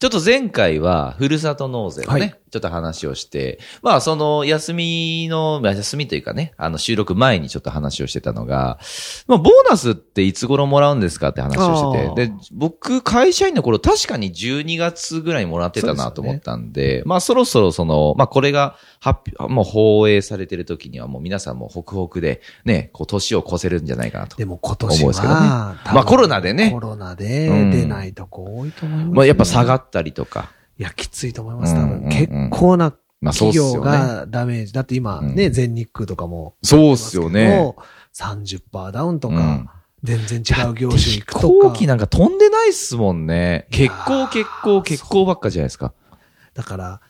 ちょっと前回は、ふるさと納税のね、はい。ちょっと話をして、まあ、その、休みの、まあ休みというかね、あの、収録前にちょっと話をしてたのが、まあ、ボーナスっていつ頃もらうんですかって話をしてて、で、僕、会社員の頃、確かに12月ぐらいにもらってたなと思ったんで、まあ、そろそろその、まあ、これが発表、もう放映されてる時にはもう皆さんもホクホクで、ね、こう、年を越せるんじゃないかなと。でも今年は、多分まあコロナでね。コロナでうん出ないとこ多いと思います、ね。まあ、やっぱ下がったりとか。いや、きついと思います、多分。うんうんうん結構な企業。がダメージ。だって今うんね、全日空とかも。そうっすよね。。30%ダウンとうんか、全然違う業種行くとか。飛行機なんか飛んでないっすもんね。結ー構、結構、結構ばっかじゃないですか。だから、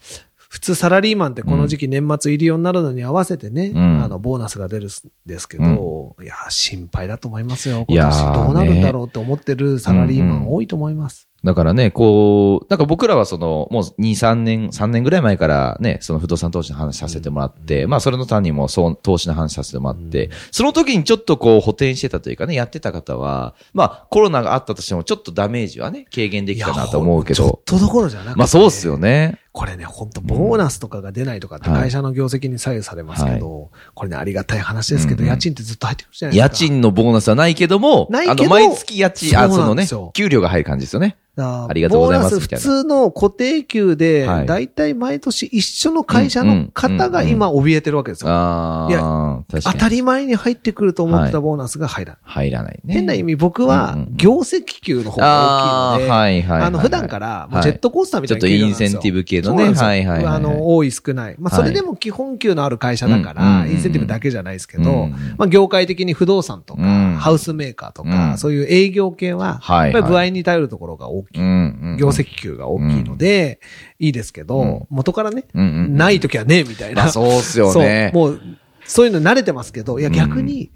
普通サラリーマンってこの時期年末入り用になるのに合わせてね、うんあの、ボーナスが出るんですけど、いや、心配だと思いますよ。今年どうなるんだろうって思ってるサラリーマン多いと思います。だからね、こう、なんか僕らはその、もう2、3年、3年ぐらい前からね、その不動産投資の話させてもらって、まあそれの単にもそう、投資の話させてもらって、うんその時にちょっとこう補填してたというかね、やってた方は、まあコロナがあったとしてもちょっとダメージはね、軽減できたなと思うけど。ちょっとどころじゃなくて、まあそうっすよ。ね。これね、本当ボーナスとかが出ないとかってはい会社の業績に左右されますけど、これね、ありがたい話ですけど、うんうん家賃ってずっと入ってくるじゃないです家か。賃のボーナスはないけども、ないけどあの、毎月家賃、あ、そのね給料が入る感じですよね。あありがとうございますボーナス普通の固定給で、はいだいたい毎年一緒の会社の方が今怯えてるわけですよ。ああ、いや。当たり前に入ってくると思ってたボーナスが入らない。入らないね。変な意味、僕は業績給の方が大きいので、はいはいあの、普段から、ジェットコースターみちょっとたいな給料なんですよインセンティブ系のね。はいはいはい。あの、多い少ない。まあ、はいそれでも基本給のある会社だかうんら、うんインセンティブだけじゃないですけどうん、まあ、業界的に不動産とか、うんハウスメーカーとうか、んそういう営業系は、はいやっぱり部合に頼るところが大きい。うんうん業績給が大きいので、いいですけうん。ど、元からね。ない時はね、みたいな。まあそうっすよね。そう、もう、そういうの慣れてますけど、いやうん。逆に、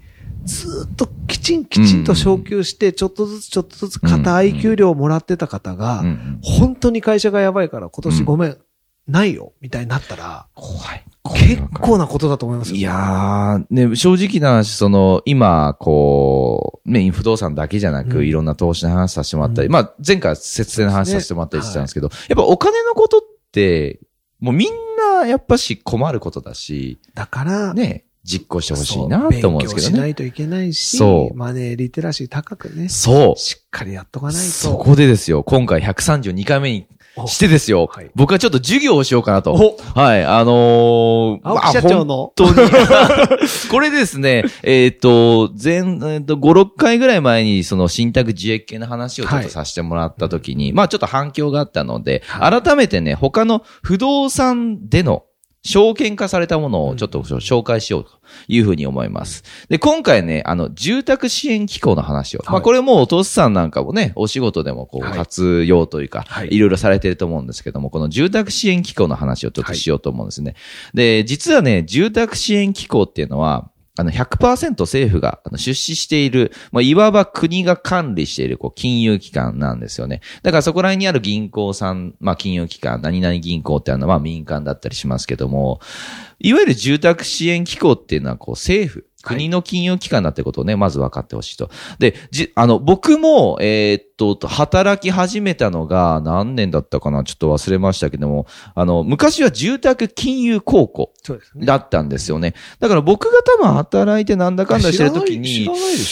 ずーっときちんきちんと昇給して、ちょっとずつちょっとずつ硬い給料をもらってた方が本当に会社がやばいから今年ごめん、ないよ、みたいになったら、怖い。結構なことだと思いますよ。いやー、ね、正直な話、その、今、こう、ね、不動産だけじゃなく、うんいろんな投資の話させてもらったり、うんまあ、前回節制の話させてもらったりしてたんですけど、やっぱお金のことって、もうみんな、やっぱし困ることだし、だから、ね、実行してほしいなって思うんですけどね。しないといけないし、そうマネーリテラシー高くね、そう。しっかりやっとかないと。そこでですよ、今回132回目におしてですよ、はい。僕はちょっと授業をしようかなと。お。はい、あのー、青木社長の。まあ本当に。これですね、えっ、と、前、えーと、5、6回ぐらい前に、その、信託自営系の話をちょっとさせてもらったときに、まあちょっと反響があったので、は改めてね、他の不動産での証券化されたものをちょっと紹介しようというふうに思います。で、今回ね、あの、住宅支援機構の話を。はいまあこれもうお父さんなんかもね、お仕事でもこうはい活用というか、はいいろいろされてると思うんですけども、この住宅支援機構の話をちょっとしようと思うんですね。で、実はね、住宅支援機構っていうのは、あの100%政府が出資している、まあ、いわば国が管理しているこう金融機関なんですよね。だからそこら辺にある銀行さん、まあ、金融機関、何々銀行っていうのは民間だったりしますけども、いわゆる住宅支援機構っていうのはこう政府、国の金融機関だってことをね、まず分かってほしいと。で、じ、あの、僕も、えーっと、働き始めたのが何年だったかな？ちょっと忘れましたけども、あの、昔は住宅金融公庫。だったんですよね。だから僕が多分働いてなんだかんだしてる時に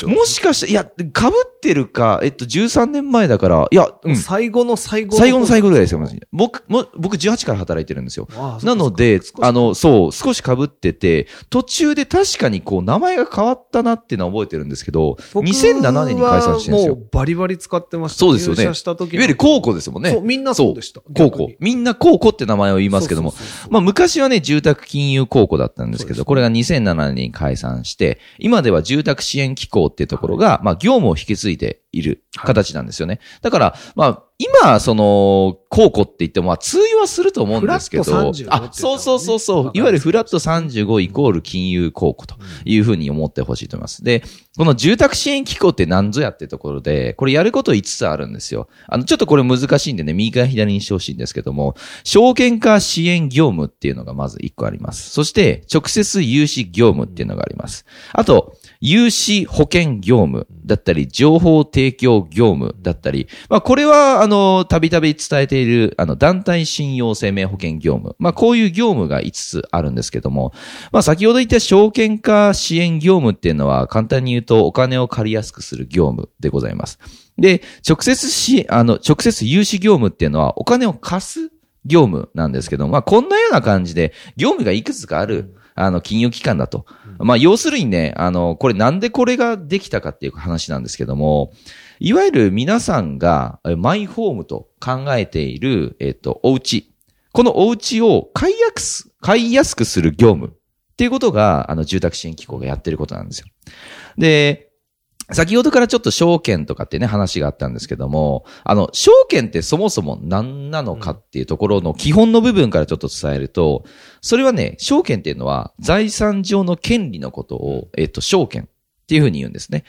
もしかして、いや、被ってるか、えっと、13年前だから、いや、うん。最後の最後最後の最後ぐらいですよ、僕、も、僕18から働いてるんですよ。なのであの、そう、少し被ってて、途中で確かにこう、名前が変わったなっていうのは覚えてるんですけど、僕2007年に解散してるんですよはも。うバリバリ使ってました。そうですよね入社した時いわゆる高校ですもんね。そう、みんなそうでした。高。校みんな高校って名前を言いますけどもそう。そうそうそうまあ昔はね、住宅金融公庫だったんですけど、これが2007年に解散して、今では住宅支援機構っていうところが、まあ業務を引き継いでいる形なんですよね。だから、まあ、今、その、公庫って言っても、まあ、通用はすると思うんですけど、フラット35って言ったのねあ、そうそうそうそう、いわゆるフラット35イコール金融公庫というふうに思ってほしいと思います。で、この住宅支援機構って何ぞやってところで、これやること5つあるんですよ。あの、ちょっとこれ難しいんでね、右から左にしてほしいんですけども、証券化支援業務っていうのがまず1個あります。そして、直接融資業務っていうのがあります。あと、融資保険業務だったり、情報提提供業務だったり、まあこれは、あの、たびたび伝えている、あの、団体信用生命保険業務。まあこういう業務が5つあるんですけども、まあ先ほど言った証券化支援業務っていうのは、簡単に言うとお金を借りやすくする業務でございます。で、直接し、あの、直接融資業務っていうのは、お金を貸す業務なんですけども、まあこんなような感じで、業務がいくつかある、あの、金融機関だと。まあ、要するにね、あの、これなんでこれができたかっていう話なんですけども、いわゆる皆さんがマイホームと考えている、えっと、お家。このお家を買いやす、買いやすくする業務っていうことが、あの、住宅支援機構がやってることなんですよ。で、先ほどからちょっと証券とかってね、話があったんですけども、あの、証券ってそもそも何なのかっていうところの基本の部分からちょっと伝えると、それはね、証券っていうのは財産上の権利のことを、えっと、証券っていうふうに言うんですね。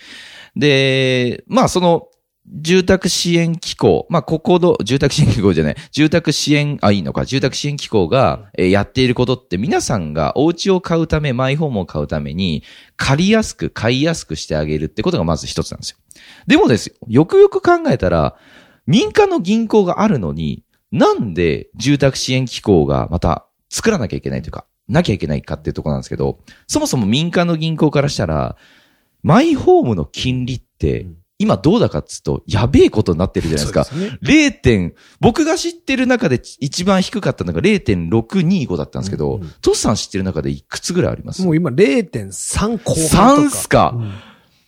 で、まあその、住宅支援機構、まあ、ここの、住宅支援機構じゃない、住宅支援、あ、いいのか、住宅支援機構が、えやっていることって、皆さんがお家を買うため、マイホームを買うために、借りやすく、買いやすくしてあげるってことがまず一つなんですよ。でもですよ、よくよく考えたら、民間の銀行があるのに、なんで住宅支援機構がまた作らなきゃいけないというか、なきゃいけないかっていうところなんですけど、そもそも民間の銀行からしたら、マイホームの金利って、今どうだかっつうと、やべえことになってるじゃないですか。すね0点、僕が知ってる中で一番低かったのが0.625だったんですけど、うんうんトスさん知ってる中でいくつぐらいあります？もう今0.3後半とか。3っすか、うん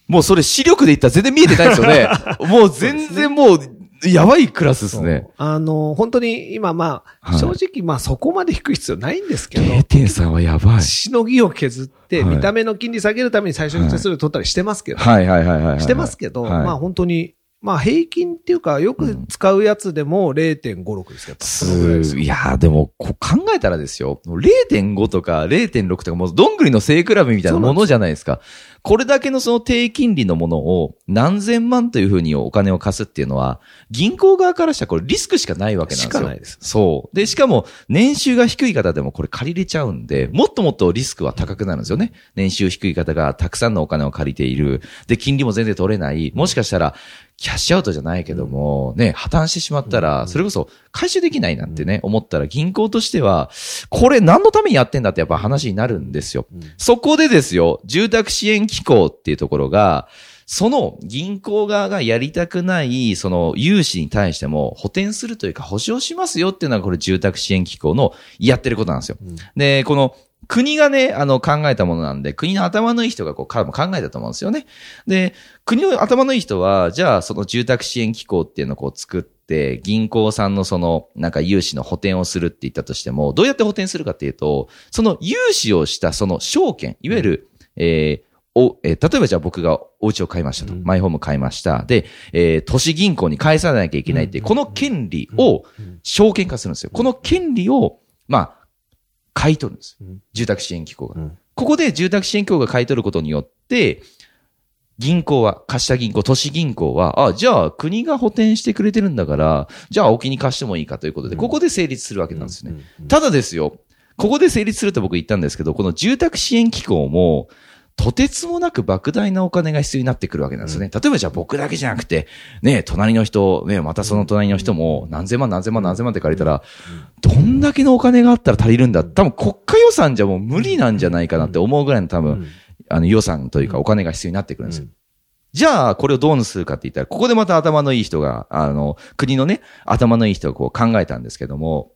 もうそれ視力で言ったら全然見えてないですよね。もう全然もう、やばいクラスですね。あの、本当に今まあ、はい正直まあそこまで低い必要ないんですけど、0.3はやばい。しのぎを削って、はい見た目の金利下げるために最初に手数料取ったりしてますけど、はいはいはいはいはい。してますけど、はいまあ本当に、まあ平均っていうか、よく使うやつでも0.56ですけど、そのぐらいですすいやーでも、こう考えたらですよ。0.5とか0.6とか、もうどんぐりの背比べみたいなものじゃないですか。これだけのその低金利のものを何千万というふうにお金を貸すっていうのは、銀行側からしたらこれリスクしかないわけなんですよ。しかないですそう。で、しかも年収が低い方でもこれ借りれちゃうんで、もっともっとリスクは高くなるんですよね。年収低い方がたくさんのお金を借りている。で、金利も全然取れない。もしかしたら、キャッシュアウトじゃないけども、ね、破綻してしまったら、それこそ回収できないなんてね、思ったら銀行としては、これ何のためにやってんだってやっぱ話になるんですよ。そこでですよ、住宅支援機構っていうところが、その銀行側がやりたくない、その融資に対しても補填するというか保証しますよっていうのがこれ住宅支援機構のやってることなんですよ。で、この国がね、あの考えたものなんで、国の頭のいい人がこうか考えたと思うんですよね。で、国の頭のいい人は、じゃあその住宅支援機構っていうのをこう作って、銀行さんのその、なんか融資の補填をするって言ったとしても、どうやって補填するかっていうと、その融資をしたその証券、いわゆる、えーお、えー例えばじゃあ僕がお家を買いましたと。マイホーム買いました。で、えー都市銀行に返さなきゃいけないってこの権利を証券化するんですよ。この権利を、まあ、買い取るんです。住宅支援機構が。うんここで住宅支援機構が買い取ることによって、銀行は、貸した銀行、都市銀行は、あ、じゃあ国が補填してくれてるんだから、じゃあお気に貸してもいいかということで、ここで成立するわけなんですね。ただですよ、ここで成立すると僕言ったんですけど、この住宅支援機構も、とてつもなく莫大なお金が必要になってくるわけなんですね。例えばじゃあ僕だけじゃなくて、ね、隣の人、ね、またその隣の人も何千万何千万何千万って借りたら、どんだけのお金があったら足りるんだ多分国家予算じゃもう無理なんじゃないかなって思うぐらいの多分、あの予算というかお金が必要になってくるんですよ。じゃあ、これをどうするかって言ったら、ここでまた頭のいい人が、あの、国のね、頭のいい人がこう考えたんですけども、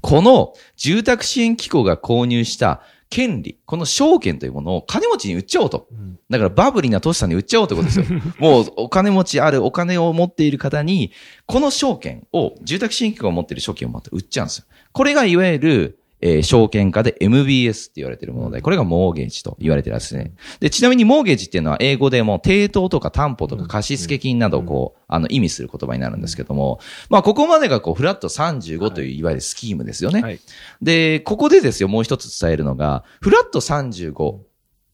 この住宅支援機構が購入した権利、この証券というものを金持ちに売っちゃおうと。だからバブリーな投資さんに売っちゃおうということですよ。もうお金持ちあるお金を持っている方に、この証券を、住宅支援機構が持っている証券をまた売っちゃうんですよ。これがいわゆるえー証券化で MBS って言われてるもので、これがモーゲージと言われてるんですね。で、ちなみにモーゲージっていうのは英語でも抵当とか担保とか貸付金などをこう、あの、意味する言葉になるんですけども、まあ、ここまでがこう、フラット35といういわゆるスキームですよね。はい。で、ここでですよ、もう一つ伝えるのが、フラット35っ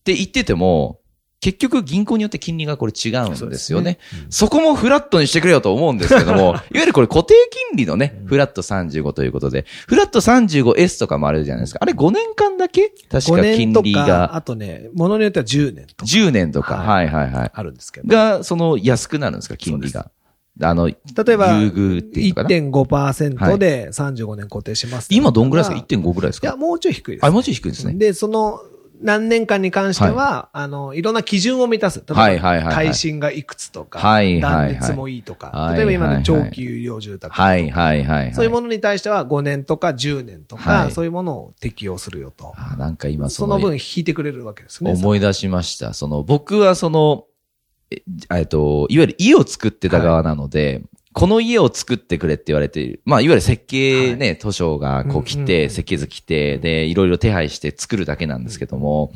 て言ってても、結局銀行によって金利がこれ違うんですよね。そこもフラットにしてくれよと思うんですけども、いわゆるこれ固定金利のね、フラット35ということで、フラット 35S とかもあるじゃないですか。あれ5年間だけ？確5か金利か、があとね、ものによっては10年とか10年とか、ははいはいはい。あるんですけど。が、その安くなるんですか、金利が。あの、例えば、優遇っていうのかな？1.5%で35年固定します。今どんぐらいですか ?1.5 ぐらいですいや、かもうちょい低いです。あ、もうちょい低いですね。で、その、何年間に関しては、あの、いろんな基準を満たす。例えば、はいはいはいはい耐震がいくつとか、はいはいはい断熱もいいとか、はい例えば今の長期有料住宅とか、はいはいはいはい。そういうものに対しては5年とか10年とか、はいそういうものを適用するよと。あなんか今そのその分引いてくれるわけですね。思い出しました。その、僕はその、ええっと、いわゆる家を作ってた側なので、この家を作ってくれって言われている。まあ、いわゆる設計ね、図書がこう来て、うんうんうん。設計図来て、で、いろいろ手配して作るだけなんですけども、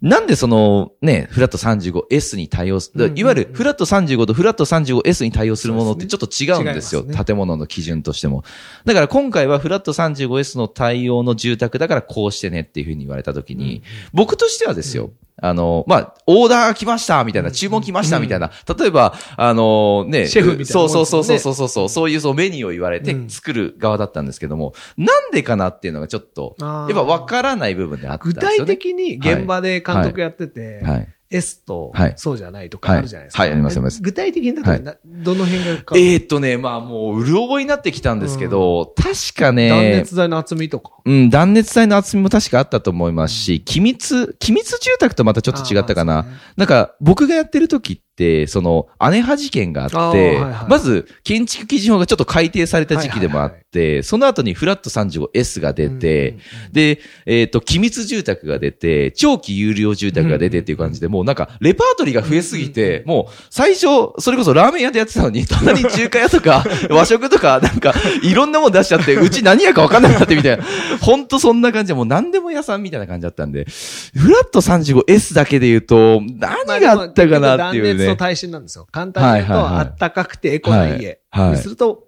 なんでそのね、フラット 35S に対応する、うんうんうん。いわゆるフラット35とフラット 35S に対応するものってちょっと違うんですよ。違いますね。建物の基準としても。だから今回はフラット 35S の対応の住宅だからこうしてねっていうふうに言われたときに、僕としてはですよ、あの、まあ、オーダー来ましたみたいな、注文来ましたみたいな、例えば、あの、ね、シェフみたいなそうそうそうそうそうそう、そういうそうメニューを言われてうん。作る側だったんですけども、なんでかなっていうのがちょっと、やっぱ分からない部分であったん具ですよね。体的に現場で監督やってて、はい。S とはい。そうじゃないとかあるじゃないですか。はいはいありますあります。具体的にだと、はい。などの辺が変わるえーっとね、まあもう、うる覚えになってきたんですけど、確かね、断熱材の厚みとか？うん、断熱材の厚みも確かあったと思いますし、機密、機密住宅とまたちょっと違ったかな。なんか、僕がやってる時って、その、姉派事件があって、あーはいはい。まず、建築基準法がちょっと改定された時期でもあって、その後にフラット 35S が出て、うんで、えっ、と、機密住宅が出て、長期有料住宅が出てっていう感じで、もうなんか、レパートリーが増えすぎて、もう、最初、それこそラーメン屋でやってたのに、隣に中華屋とか、和食とか、なんか、いろんなもん出しちゃって、うち何屋か分かんなくなってみたいな。ほんとそんな感じで、もう何でも屋さんみたいな感じだったんで、フラット 35S だけで言うと、何があったかなっていうね断熱と。耐震なんですよ。簡単に言うと、はいはいはいあったかくてエコな家。はいはいにすると、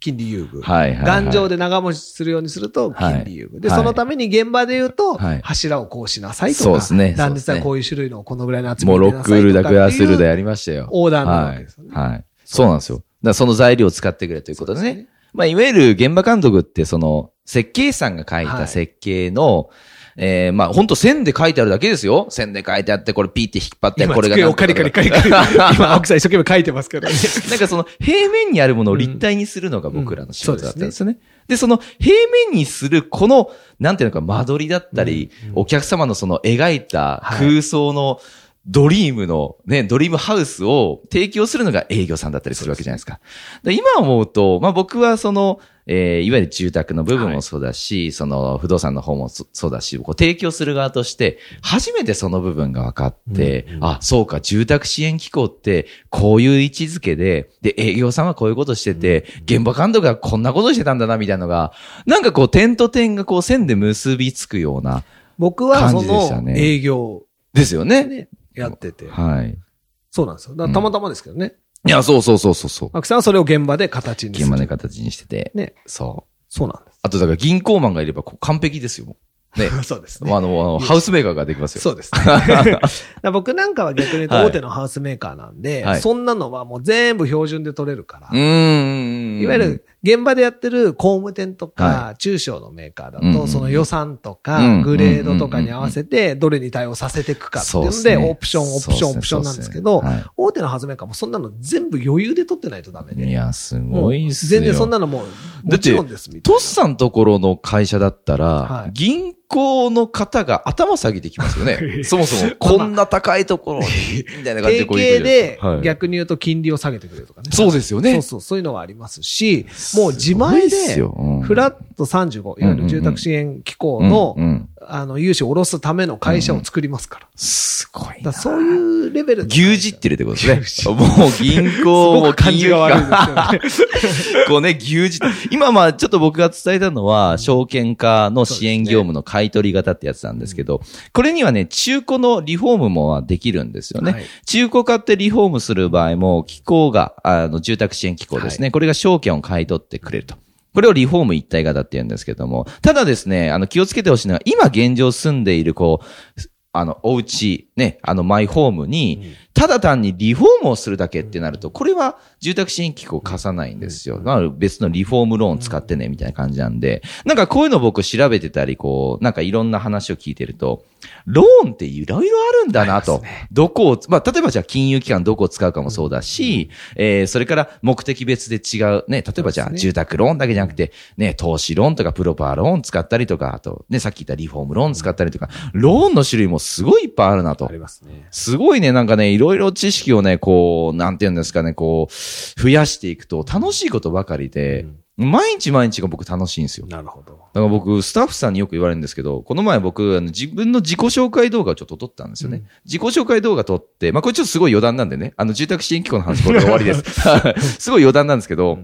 金利優遇。はいはいはい頑丈で長持ちするようにすると、金利優遇。で、はいそのために現場で言うと、はい柱をこうしなさいとか、そうですね断熱はこういう種類のこのぐらいの厚みもうロックールだ、クラスールだだやりましたよ。オーダーなわけですよね。はい。はい。そうなんですよ。だからその材料を使ってくれということですねまあ、いわゆる現場監督って、その、設計士さんが書いたはい設計の、えーまあ、本当線で書いてあるだけですよ。線で書いてあって、これピーって引っ張って、今、これがカリカリカリカリ。今、青木さん一生懸命書いてますけどね。なんかその平面にあるものを立体にするのが僕らの仕事だったんですよね。うんで、その平面にするこの、なんていうのか、間取りだったり、お客様のその描いた空想のドリームの、ね、ドリームハウスを提供するのが営業さんだったりするわけじゃないですか。で今思うと、まあ僕はその、えーいわゆる住宅の部分もそうだし、その不動産の方もそそうだし、こう提供する側として、初めてその部分が分かって、あ、そうか、住宅支援機構って、こういう位置づけで、で、営業さんはこういうことしてて、現場監督がこんなことしてたんだな、みたいなのが、なんかこう、点と点がこう、線で結びつくような、僕はそのね営業ですよね。ね、やってて。はい。そうなんですよ。たまたまですけどね。いや、そうそうそうそうそう。青木さんはそれを現場で形に。現場で形にしてて。ね。そう。そうなんです。あと、だから銀行マンがいればこう完璧ですよ。ね。そうですね。あの、あのハウスメーカーができますよ。そうですね。僕なんかは逆に言うとはい大手のハウスメーカーなんで、はいそんなのはもう全部標準で取れるから、うーん。いわゆる現場でやってる工務店とか、は中小のメーカーだうんと、その予算とうんか、グレードとかに合わせて、どれに対応させていくかっていうので、オプション、オプション、オプションなんですけど大手のハウスメーカーもそんなの全部余裕で取ってないとダメで。いや、すごいっすよ。全然そんなのもう、もちろんです、みたいな。トスさんところの会社だったら、はい。銀行の方が頭下げてきますよね。そもそも、こんな高いところに、みたいな感じで提こういう携ではい。逆に言うと金利を下げてくれるとかね。そうですよね。そうそう、そういうのはありますし、もう自前でフラット35、いわゆる住宅支援機構のあの、融資を下ろすための会社を作りますから。すごいな。そういうレベル牛耳ってるってことですね。もう銀行も金融機関。こうね、牛耳。今まあちょっと僕が伝えたのは、証券化の支援業務の買い取り型ってやつなんですけど、これにはね、中古のリフォームもできるんですよね。はい中古買ってリフォームする場合も、機構が、あの、住宅支援機構ですね。これが証券を買い取ってくれると。これをリフォーム一体型って言うんですけども、ただですね、あの、気をつけてほしいのは、今現状住んでいる、こう、あの、お家、ね、あの、マイホームに、ただ単にリフォームをするだけってなると、これは住宅支援機構貸さないんですよ。だから別のリフォームローン使ってね、みたいな感じなんで、なんかこういうの僕調べてたり、こう、なんかいろんな話を聞いてると、ローンっていろいろあるんだなと。どこを、まあ、例えばじゃあ金融機関どこを使うかもそうだし、えー、それから目的別で違う、ね、例えばじゃあ住宅ローンだけじゃなくて、ね、投資ローンとかプロパーローン使ったりとか、あと、ね、さっき言ったリフォームローン使ったりとか、ローンの種類もすごいいっぱいあるなとあ。りますね。すごいね、なんかね、いろいろ知識をね、こう、なんて言うんですかね、こう、増やしていくと楽しいことばかりで、毎日毎日が僕楽しいんですよ。なるほど。だから僕、スタッフさんによく言われるんですけど、この前僕、あの自分の自己紹介動画をちょっと撮ったんですよね。自己紹介動画撮って、まあこれちょっとすごい余談なんでね、あの住宅支援機構の話これで終わりです。すごい余談なんですけど、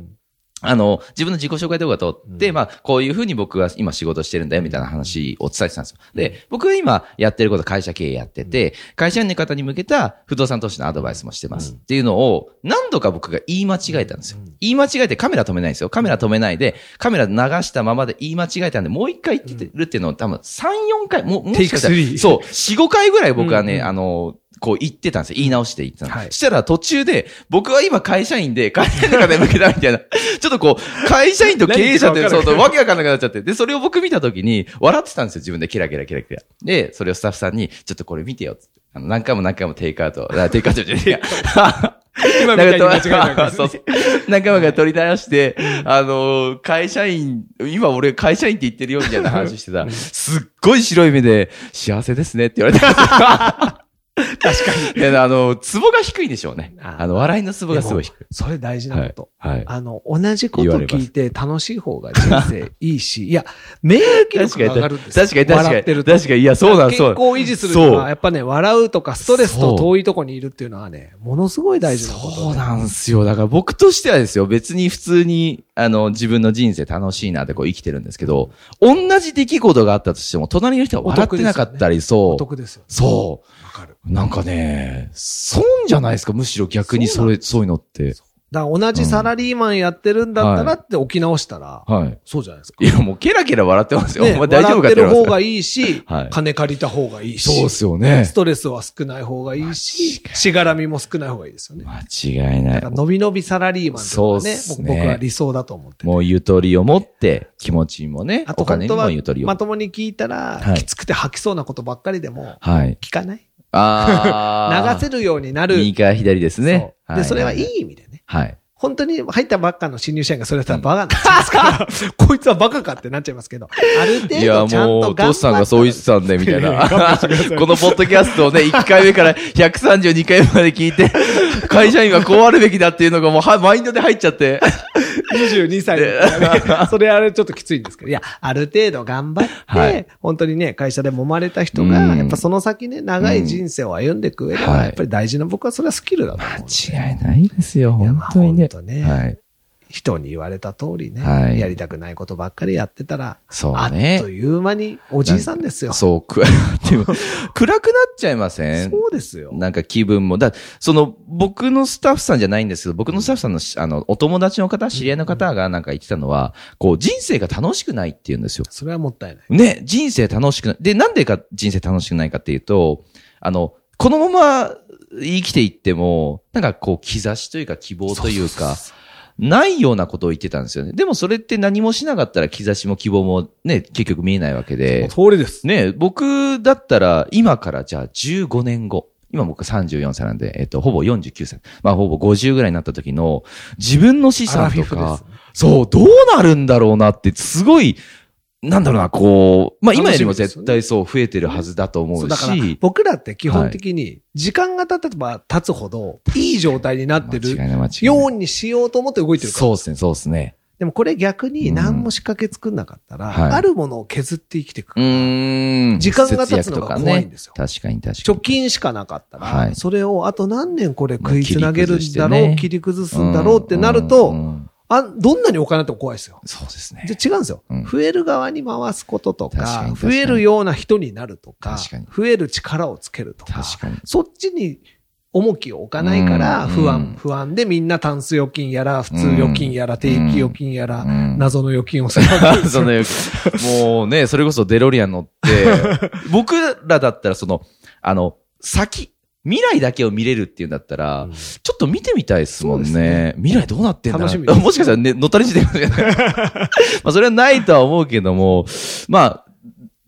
あの、自分の自己紹介動画撮って、まあ、こういうふうに僕は今仕事してるんだよ、みたいな話を伝えてたんですよ。で、僕が今やってること会社経営やってて、会社員の方に向けた不動産投資のアドバイスもしてます。っていうのを、何度か僕が言い間違えたんですよ。言い間違えてカメラ止めないんですよ。カメラ止めないで、カメラ流したままで言い間違えたんで、もう一回言ってるっていうのを多分3、4回、もう、もしかしたらそう、4、5回ぐらい僕はね、うんうんあの、こう言ってたんですよ。言い直して言ってたの。はいそしたら途中で、僕は今会社員で、会社員の方に向けたみたいな、ちょっとこう、会社員と経営者って、何言ってるか分かるそうそう、わけわかんなくなっちゃって。で、それを僕見たときに、笑ってたんですよ。自分でキラキラキラキラ。で、それをスタッフさんに、ちょっとこれ見てよ、つって。あの、何回も何回もテイクアウト、あテイクアウトじゃないや。今みたいに間違えなくそうそう。何回もか取り直して、あの、会社員、今俺会社員って言ってるよみたいな話してた。すっごい白い目で、幸せですねって言われてた。確かに。いや、あの、ツボが低いでしょうね。あの、笑いのツボがすごい低い。それ大事なこと。はい。あの、同じこと聞いて楽しい方が人生いいし、いや、免疫力が上がるんですよ確かに確かに。笑ってると。確かに。いや、そうなん健そう康を維持するにそうは、やっぱね、笑うとかストレスと遠いとこにいるっていうのはね、ものすごい大事なことで。そうなんですよ。だから僕としてはですよ、別に普通に、あの、自分の人生楽しいなってこう生きてるんですけど、同じ出来事があったとしても、隣の人は笑ってなかったり、おそう。得ですよ。そう。わかる。なんかね、損じゃないですか、むしろ逆にそれ、そういうのって。だから同じサラリーマンやってるんだったらって置き直したら、はい。そうじゃないですか。いや、もうケラケラ笑ってますよ。ね、お前大丈夫か笑ってる方いがいいし、はい金借りた方がいいし、そうっすよねス。トレスは少ない方がいいし、しがらみも少ない方がいいですよね。間違いない。伸び伸びサラリーマンとかねそうっすね僕僕は理想だと思ってて。もうゆとりを持って、気持ちもね、あとお金にもゆとりを。まともに聞いたら、はいきつくて吐きそうなことばっかりでも、はい。聞かない。流せるようになる。右から左ですね。で、それはいい意味でね。はい。本当に入ったばっかの新入社員がそれだったらバカになっちゃいますから、こいつはバカかってなっちゃいますけど、ある程いや、度ちゃんもう、と頑張ったらトシさんがそう言ってたんで、みたいな。このポッドキャストをね、1回目から132回まで聞いて、会社員はこうあるべきだっていうのがもうは、マインドで入っちゃって。22歳だからね。それあれちょっときついんですけど。いや、ある程度頑張って、はい本当にね、会社で揉まれた人が、うんやっぱその先ね、長い人生を歩んでいく上では、はいやっぱり大事な僕はそれはスキルだと思う。間違いないですよ、本当にね。まあ本当ねはい。人に言われた通りね、はいやりたくないことばっかりやってたら、そうあっねという間におじいさんですよ。そう、く、暗くなっちゃいません？そうですよ。なんか気分も。だその、僕のスタッフさんじゃないんですけど、僕のスタッフさんの、あの、お友達の方、知り合いの方がなんか言ってたのは、こう、人生が楽しくないって言うんですよ。それはもったいない。ね、人生楽しくない。で、なんでか人生楽しくないかっていうと、あの、このまま生きていっても、なんかこう、兆しというか希望というか、ないようなことを言ってたんですよね。でもそれって何もしなかったら兆しも希望もね、結局見えないわけで。その通りです。ね、僕だったら、今からじゃあ15年後。今僕34歳なんで、えっと、ほぼ49歳。まあ、ほぼ50ぐらいになった時の、自分の資産とか、そう、どうなるんだろうなって、すごい、なんだろうな、こう、まあ今よりも絶対そう増えてるはずだと思そううだからし、僕らって基本的に時間が経てば経つほどいい状態になってるようにしようと思って動いてるから。そうですね、そうですね。でもこれ逆に何も仕掛け作んなかったら、はいあるものを削って生きていくう。ーん。時間が経つのが怖いんですよかね確かに確かに。貯金しかなかったら、はいそれをあと何年これ食いつなげるんだろう、切り崩すんだろうってなると、うんうんあ、どんなにお金あっても怖いですよ。そうですね。で違うんですよ、うん。増える側に回すことと確か増えるような人になるとか増える力をつけるとか、確かに。そっちに重きを置かないからうん。不安、うん。不安でみんなタンス預金やら、普通預金やら、定期預金やら、うん。謎の預金をするわけですそよ。のもうね、それこそデロリアン乗って、僕らだったらその、あの、先、未来だけを見れるっていうんだったら、うんちょっと見てみたいですもんそうですね。未来どうなってんだ？楽しみです もしかしたらね、乗ったりしてるかもしれない。まあ、それはないとは思うけども、まあ、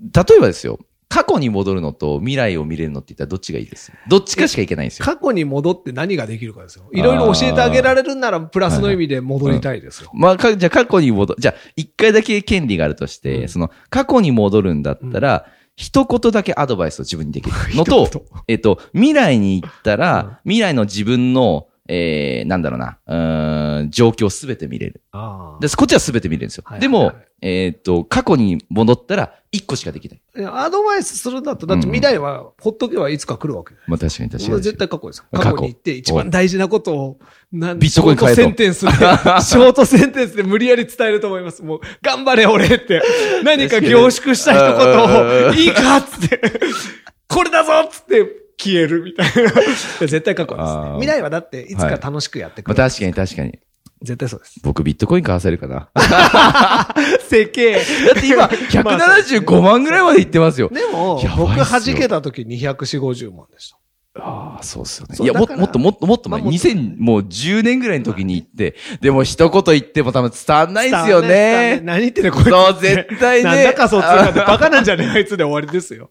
例えばですよ。過去に戻るのと未来を見れるのって言ったらどっちがいいです？どっちかしかいけないんですよ。過去に戻って何ができるかですよ。いろいろ教えてあげられるなら、プラスの意味で戻りたいですよ。まあ、かじゃあ過去に戻、じゃあ一回だけ権利があるとして、うんその過去に戻るんだったら、一言だけアドバイスを自分にできるのと えっと、未来に行ったら、うん。未来の自分の、えー、なんだろうな、うーん、状況をすべて見れる。あで、こっちはすべて見れるんですよ。はいでも、はいえっと、過去に戻ったら、一個しかできない。アドバイスするんだと、だって未来は、ほっとけばいつか来るわけ。まあ確かに確かに。絶対過去ですよ。過去に行って一番大事なことを、なんビットコイン買えとショートセンテンスで、ショートセンテンスで無理やり伝えると思います。もう、頑張れ俺って、何か凝縮した一言を、いいかっつって、これだぞっつって、消えるみたいな。絶対過去ですね。未来はだって、いつか楽しくやってくる。まあ確かに確かに。絶対そうです。僕ビットコイン買わせるかな。せけだって今、175万ぐらいまで行ってますよ。でも僕弾けた時240、50万でした。ああ、そうっすよね。いや、もだからもっともっともっと前、まあもっと2000、もう10年ぐらいの時に行って、でも一言言っても多分伝わんないですよね。何言ってんのこいつそう、絶対ね。なんだかそっちなんて バカなんじゃねえあいつで終わりですよ。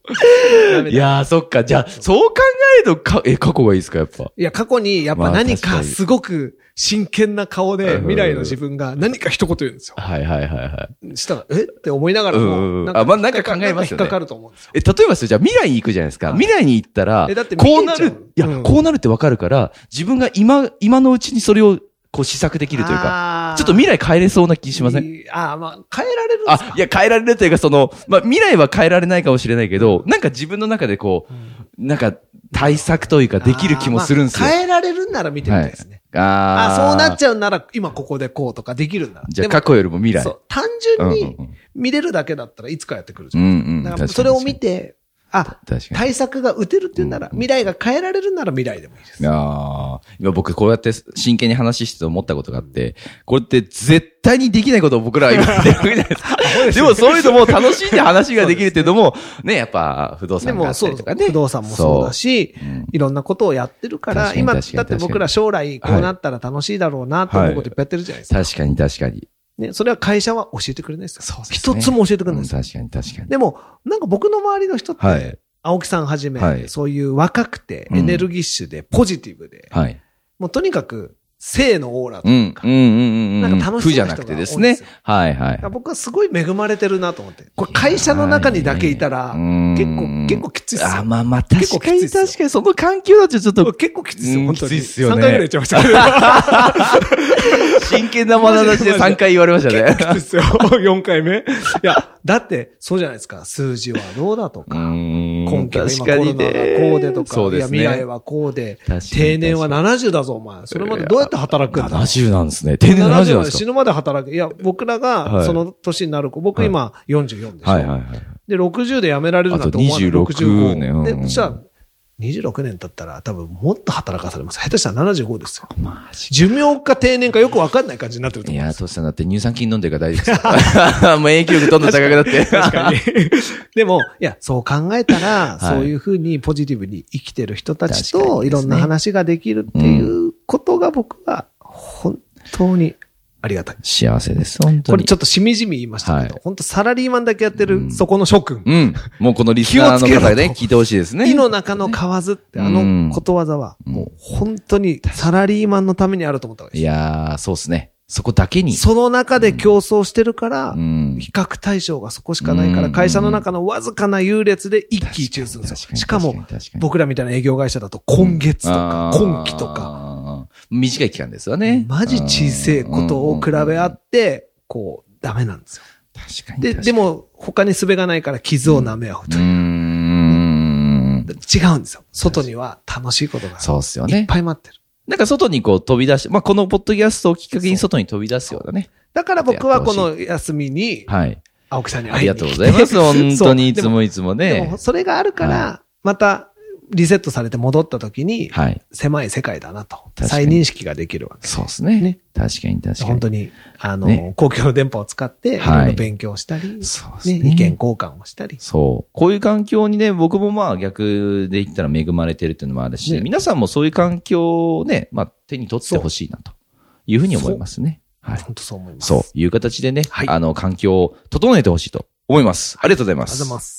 いやー、そっか。じゃあ、そう考えると、か、え、過去がいいですか、やっぱ。いや、過去にやっぱまあ何かすごく真剣な顔でうん未来の自分が何か一言言うんですよ。はいはいはいはい。したら、え？って思いながらうんうんも、うん。あまあなんか考えますよね。なんか引っかかると思うんですよ。え、例えばですよ、じゃあ未来に行くじゃないですか。はい。未来に行ったらえだって、こうなるいや、うん。こうなるってわかるから、自分が今、今のうちにそれを、こう試作できるというか、かちょっと未来変えれそうな気しません？んあーまあ、変えられるあ、いや、変えられるというか、その、まあ、未来は変えられないかもしれないけど、なんか自分の中でこう、なんか対策というかできる気もするんですよ。まあ変えられるんなら見てみたいですね。ああそうなっゃちゃうなら、今ここでこうとかできるんだ。じゃあ過去よりも未来。そう、単純に見れるだけだったらいつかやってくるじゃ。うんんうん。だからにそれを見て、あ、確かに。対策が打てるって言うんなら、未来が変えられるなら未来でもいいです。ああ。今僕こうやって真剣に話してて思ったことがあって、これって絶対にできないことを僕らは今やってるわけじゃないです か。でもそういうのも楽しんで話ができるっていうのも、ね、やっぱ不動で産があも、そう、ったりとかね。不動産もそうだしそううん、いろんなことをやってるから、今、だって僕ら将来こうなったら楽しいだろうなと思うこといっぱいやってるじゃないですか。確かに確かに。ね、それは会社は教えてくれないですよ。そうですね一つも教えてくれないですよ。うん確かに確かに。でも、なんか僕の周りの人って、はい。青木さんはじめ、はいそういう若くて、うんエネルギッシュで、ポジティブで、はい。もうとにかく、性のオーラとう。いうんか、うんうんうんうん。なんか楽しそうな人が負じゃなくてですね。はいはい。僕はすごい恵まれてるなと思って。これ会社の中にだけいたら、結構、結構きついっすよ。あ、まあまあ、確かに確かに、その環境だとちょっと、結構きついっすよ、うん本当に。きついっすよね3回ぐらい言っちゃいましたけど。真剣な眼差しで3回言われましたね。きついっすよ、4回目。いや、だって、そうじゃないですか。数字はどうだとか。今今期は今コロナがこうでとか、いや、そうですね。未来はこうで、定年は70だぞ、お前。それまでどうやって働くんだ？70なんですね。定年70なんですか？死ぬまで働く。いや、僕らはいがその年になる子、僕今44でしょ。はいはいはい。で、60で辞められるなんて思わない。あと26年うんで、そしたら、26年経ったら多分もっと働かされます。下手したら75ですよ。マジ寿命か定年かよくわかんない感じになってるといや、思うんですよ。トシさんだって乳酸菌飲んでるから大丈夫ですよ。もう免疫力どんどん高くなって。確かに。でも、いや、そう考えたら、はいそういうふうにポジティブに生きてる人たちといろんな話ができるっていうことが僕は本当にありがたい。幸せです、本当に。これちょっとしみじみ言いましたけど、はい本当サラリーマンだけやってる、うんそこの諸君。うん。もうこのリスナーの方でね、聞いてほしいですね。井の中の蛙ってあうんのことわざは、もう本当にサラリーマンのためにあると思った方がいいいです。やー、そうですね。そこだけに。その中で競争してるから、うん。比較対象がそこしかないから、うん会社の中のわずかな優劣で一喜一憂するんですよ。しかも、、僕らみたいな営業会社だと今月とか、今期とか、か。短い期間ですわね。マジ小さいことを比べ合って、こう、ダメなんですよ。確かに。で、でも、他に術がないから傷を舐め合うという。ん。違うんですよ。外には楽しいことがいっそうっすよね。ぱい待ってる。なんか外にこう飛び出し、まあ、このポッドキャストをきっかけに外に飛び出すようなね。だから僕はこの休みに、はい。青木さんにありが会いに来てとうございます。本当にいつもいつもねでも、。それがあるから、また、リセットされて戻った時に、はい。狭い世界だなと、再認識ができるわけ。そうですね。ね確かに確かに。本当に、あの、ね公共の電波を使って、いはいろいろ勉強したり、そうですね。ね意見交換をしたり。そう。こういう環境にね、僕もまあ逆で言ったら恵まれてるっていうのもあるし、ね皆さんもそういう環境をね、まあ手に取ってほしいなというふうに思いますね。はい。本当そう思います。そういう形でね、はいあの、環境を整えてほしいと思います。ありがとうございます。ありがとうございます。